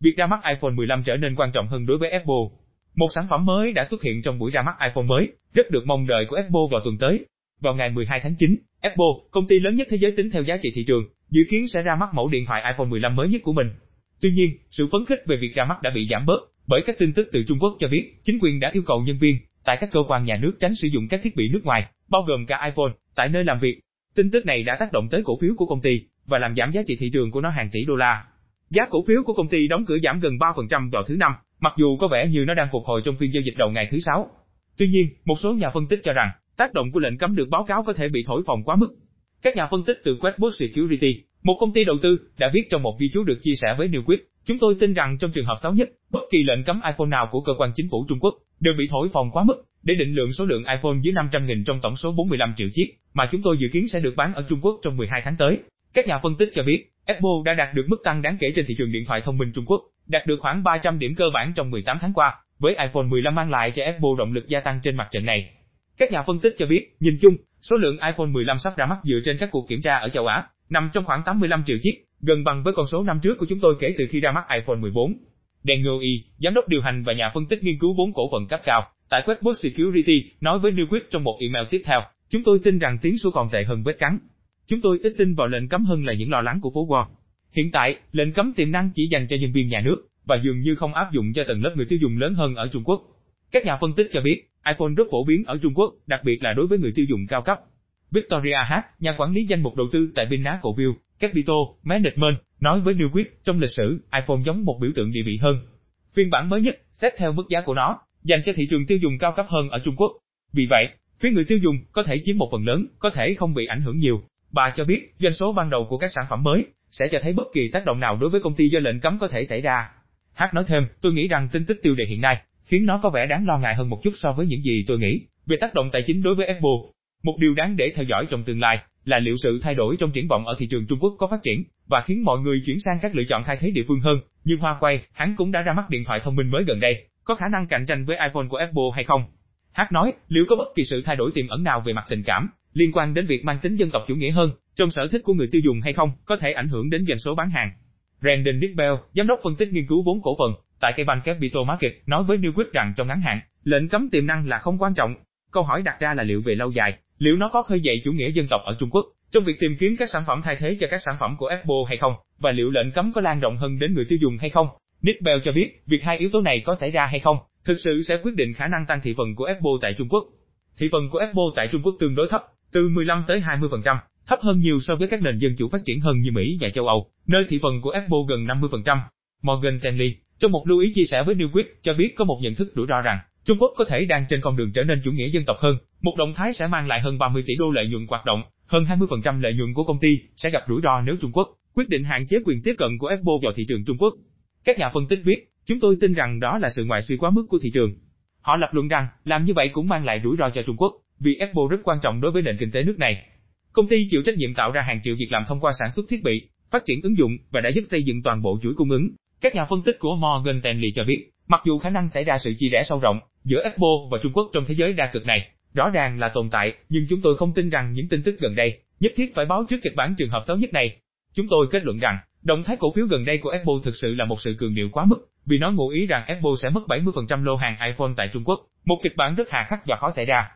việc ra mắt iPhone 15 trở nên quan trọng hơn đối với Apple. Một sản phẩm mới đã xuất hiện trong buổi ra mắt iPhone mới, rất được mong đợi của Apple vào tuần tới. Vào ngày 12 tháng 9, Apple, công ty lớn nhất thế giới tính theo giá trị thị trường, dự kiến sẽ ra mắt mẫu điện thoại iPhone 15 mới nhất của mình. Tuy nhiên, sự phấn khích về việc ra mắt đã bị giảm bớt, bởi các tin tức từ Trung Quốc cho biết, chính quyền đã yêu cầu nhân viên tại các cơ quan nhà nước tránh sử dụng các thiết bị nước ngoài, bao gồm cả iPhone, tại nơi làm việc. Tin tức này đã tác động tới cổ phiếu của công ty và làm giảm giá trị thị trường của nó hàng tỷ đô la. Giá cổ phiếu của công ty đóng cửa giảm gần 3% vào thứ năm, mặc dù có vẻ như nó đang phục hồi trong phiên giao dịch đầu ngày thứ sáu. Tuy nhiên, một số nhà phân tích cho rằng, tác động của lệnh cấm được báo cáo có thể bị thổi phồng quá mức. Các nhà phân tích từ Questbook Security, một công ty đầu tư, đã viết trong một ghi chú được chia sẻ với Newsweek, chúng tôi tin rằng trong trường hợp xấu nhất, bất kỳ lệnh cấm iPhone nào của cơ quan chính phủ Trung Quốc đều bị thổi phồng quá mức để định lượng số lượng iPhone dưới 500.000 trong tổng số 45 triệu chiếc mà chúng tôi dự kiến sẽ được bán ở Trung Quốc trong 12 tháng tới. Các nhà phân tích cho biết, Apple đã đạt được mức tăng đáng kể trên thị trường điện thoại thông minh Trung Quốc, đạt được khoảng 300 điểm cơ bản trong 18 tháng qua, với iPhone 15 mang lại cho Apple động lực gia tăng trên mặt trận này. Các nhà phân tích cho biết, nhìn chung, số lượng iPhone 15 sắp ra mắt dựa trên các cuộc kiểm tra ở châu Á, nằm trong khoảng 85 triệu chiếc, gần bằng với con số năm trước của chúng tôi kể từ khi ra mắt iPhone 14. Daniel E, giám đốc điều hành và nhà phân tích nghiên cứu vốn cổ phần cấp cao tại Questbook Security, nói với Newsweek trong một email tiếp theo, chúng tôi tin rằng tiếng số còn tệ hơn vết cắn. Chúng tôi ít tin vào lệnh cấm hơn là những lo lắng của phố Wall. Hiện tại, lệnh cấm tiềm năng chỉ dành cho nhân viên nhà nước và dường như không áp dụng cho tầng lớp người tiêu dùng lớn hơn ở Trung Quốc. Các nhà phân tích cho biết, iPhone rất phổ biến ở Trung Quốc, đặc biệt là đối với người tiêu dùng cao cấp. Victoria H, nhà quản lý danh mục đầu tư tại Pinnacle Capital Management, nói với Newsweek, trong lịch sử, iPhone giống một biểu tượng địa vị hơn. Phiên bản mới nhất, xét theo mức giá của nó, dành cho thị trường tiêu dùng cao cấp hơn ở Trung Quốc. Vì vậy, phía người tiêu dùng có thể chiếm một phần lớn, có thể không bị ảnh hưởng nhiều. Bà cho biết, doanh số ban đầu của các sản phẩm mới sẽ cho thấy bất kỳ tác động nào đối với công ty do lệnh cấm có thể xảy ra. Hát nói thêm, tôi nghĩ rằng tin tức tiêu đề hiện nay khiến nó có vẻ đáng lo ngại hơn một chút so với những gì tôi nghĩ về tác động tài chính đối với Apple. Một điều đáng để theo dõi trong tương lai là liệu sự thay đổi trong triển vọng ở thị trường Trung Quốc có phát triển và khiến mọi người chuyển sang các lựa chọn thay thế địa phương hơn. Như Huawei, hắn cũng đã ra mắt điện thoại thông minh mới gần đây, có khả năng cạnh tranh với iPhone của Apple hay không? Hát nói, liệu có bất kỳ sự thay đổi tiềm ẩn nào về mặt tình cảm liên quan đến việc mang tính dân tộc chủ nghĩa hơn trong sở thích của người tiêu dùng hay không, có thể ảnh hưởng đến doanh số bán hàng. Brandon Dickbell, giám đốc phân tích nghiên cứu vốn cổ phần tại cây Bank Capital Market, nói với Newsweek rằng trong ngắn hạn, lệnh cấm tiềm năng là không quan trọng. Câu hỏi đặt ra là liệu về lâu dài, liệu nó có khơi dậy chủ nghĩa dân tộc ở Trung Quốc trong việc tìm kiếm các sản phẩm thay thế cho các sản phẩm của Apple hay không, và liệu lệnh cấm có lan rộng hơn đến người tiêu dùng hay không? Nickbell cho biết, việc hai yếu tố này có xảy ra hay không, thực sự sẽ quyết định khả năng tăng thị phần của Apple tại Trung Quốc. Thị phần của Apple tại Trung Quốc tương đối thấp, từ 15 tới 20%, thấp hơn nhiều so với các nền dân chủ phát triển hơn như Mỹ và châu Âu, nơi thị phần của Apple gần 50%. Morgan Stanley, trong một lưu ý chia sẻ với Newsweek, cho biết có một nhận thức rủi ro rằng Trung Quốc có thể đang trên con đường trở nên chủ nghĩa dân tộc hơn. Một động thái sẽ mang lại hơn 30 tỷ đô lợi nhuận hoạt động, hơn 20% lợi nhuận của công ty sẽ gặp rủi ro nếu Trung Quốc quyết định hạn chế quyền tiếp cận của Apple vào thị trường Trung Quốc. Các nhà phân tích viết, chúng tôi tin rằng đó là sự ngoại suy quá mức của thị trường. Họ lập luận rằng, làm như vậy cũng mang lại rủi ro cho Trung Quốc, vì Apple rất quan trọng đối với nền kinh tế nước này. Công ty chịu trách nhiệm tạo ra hàng triệu việc làm thông qua sản xuất thiết bị, phát triển ứng dụng và đã giúp xây dựng toàn bộ chuỗi cung ứng. Các nhà phân tích của Morgan Stanley cho biết, mặc dù khả năng xảy ra sự chia rẽ sâu rộng giữa Apple và Trung Quốc trong thế giới đa cực này, rõ ràng là tồn tại, nhưng chúng tôi không tin rằng những tin tức gần đây nhất thiết phải báo trước kịch bản trường hợp xấu nhất này. Chúng tôi kết luận rằng, động thái cổ phiếu gần đây của Apple thực sự là một sự cường điệu quá mức, vì nó ngụ ý rằng Apple sẽ mất 70% lô hàng iPhone tại Trung Quốc, một kịch bản rất hà khắc và khó xảy ra.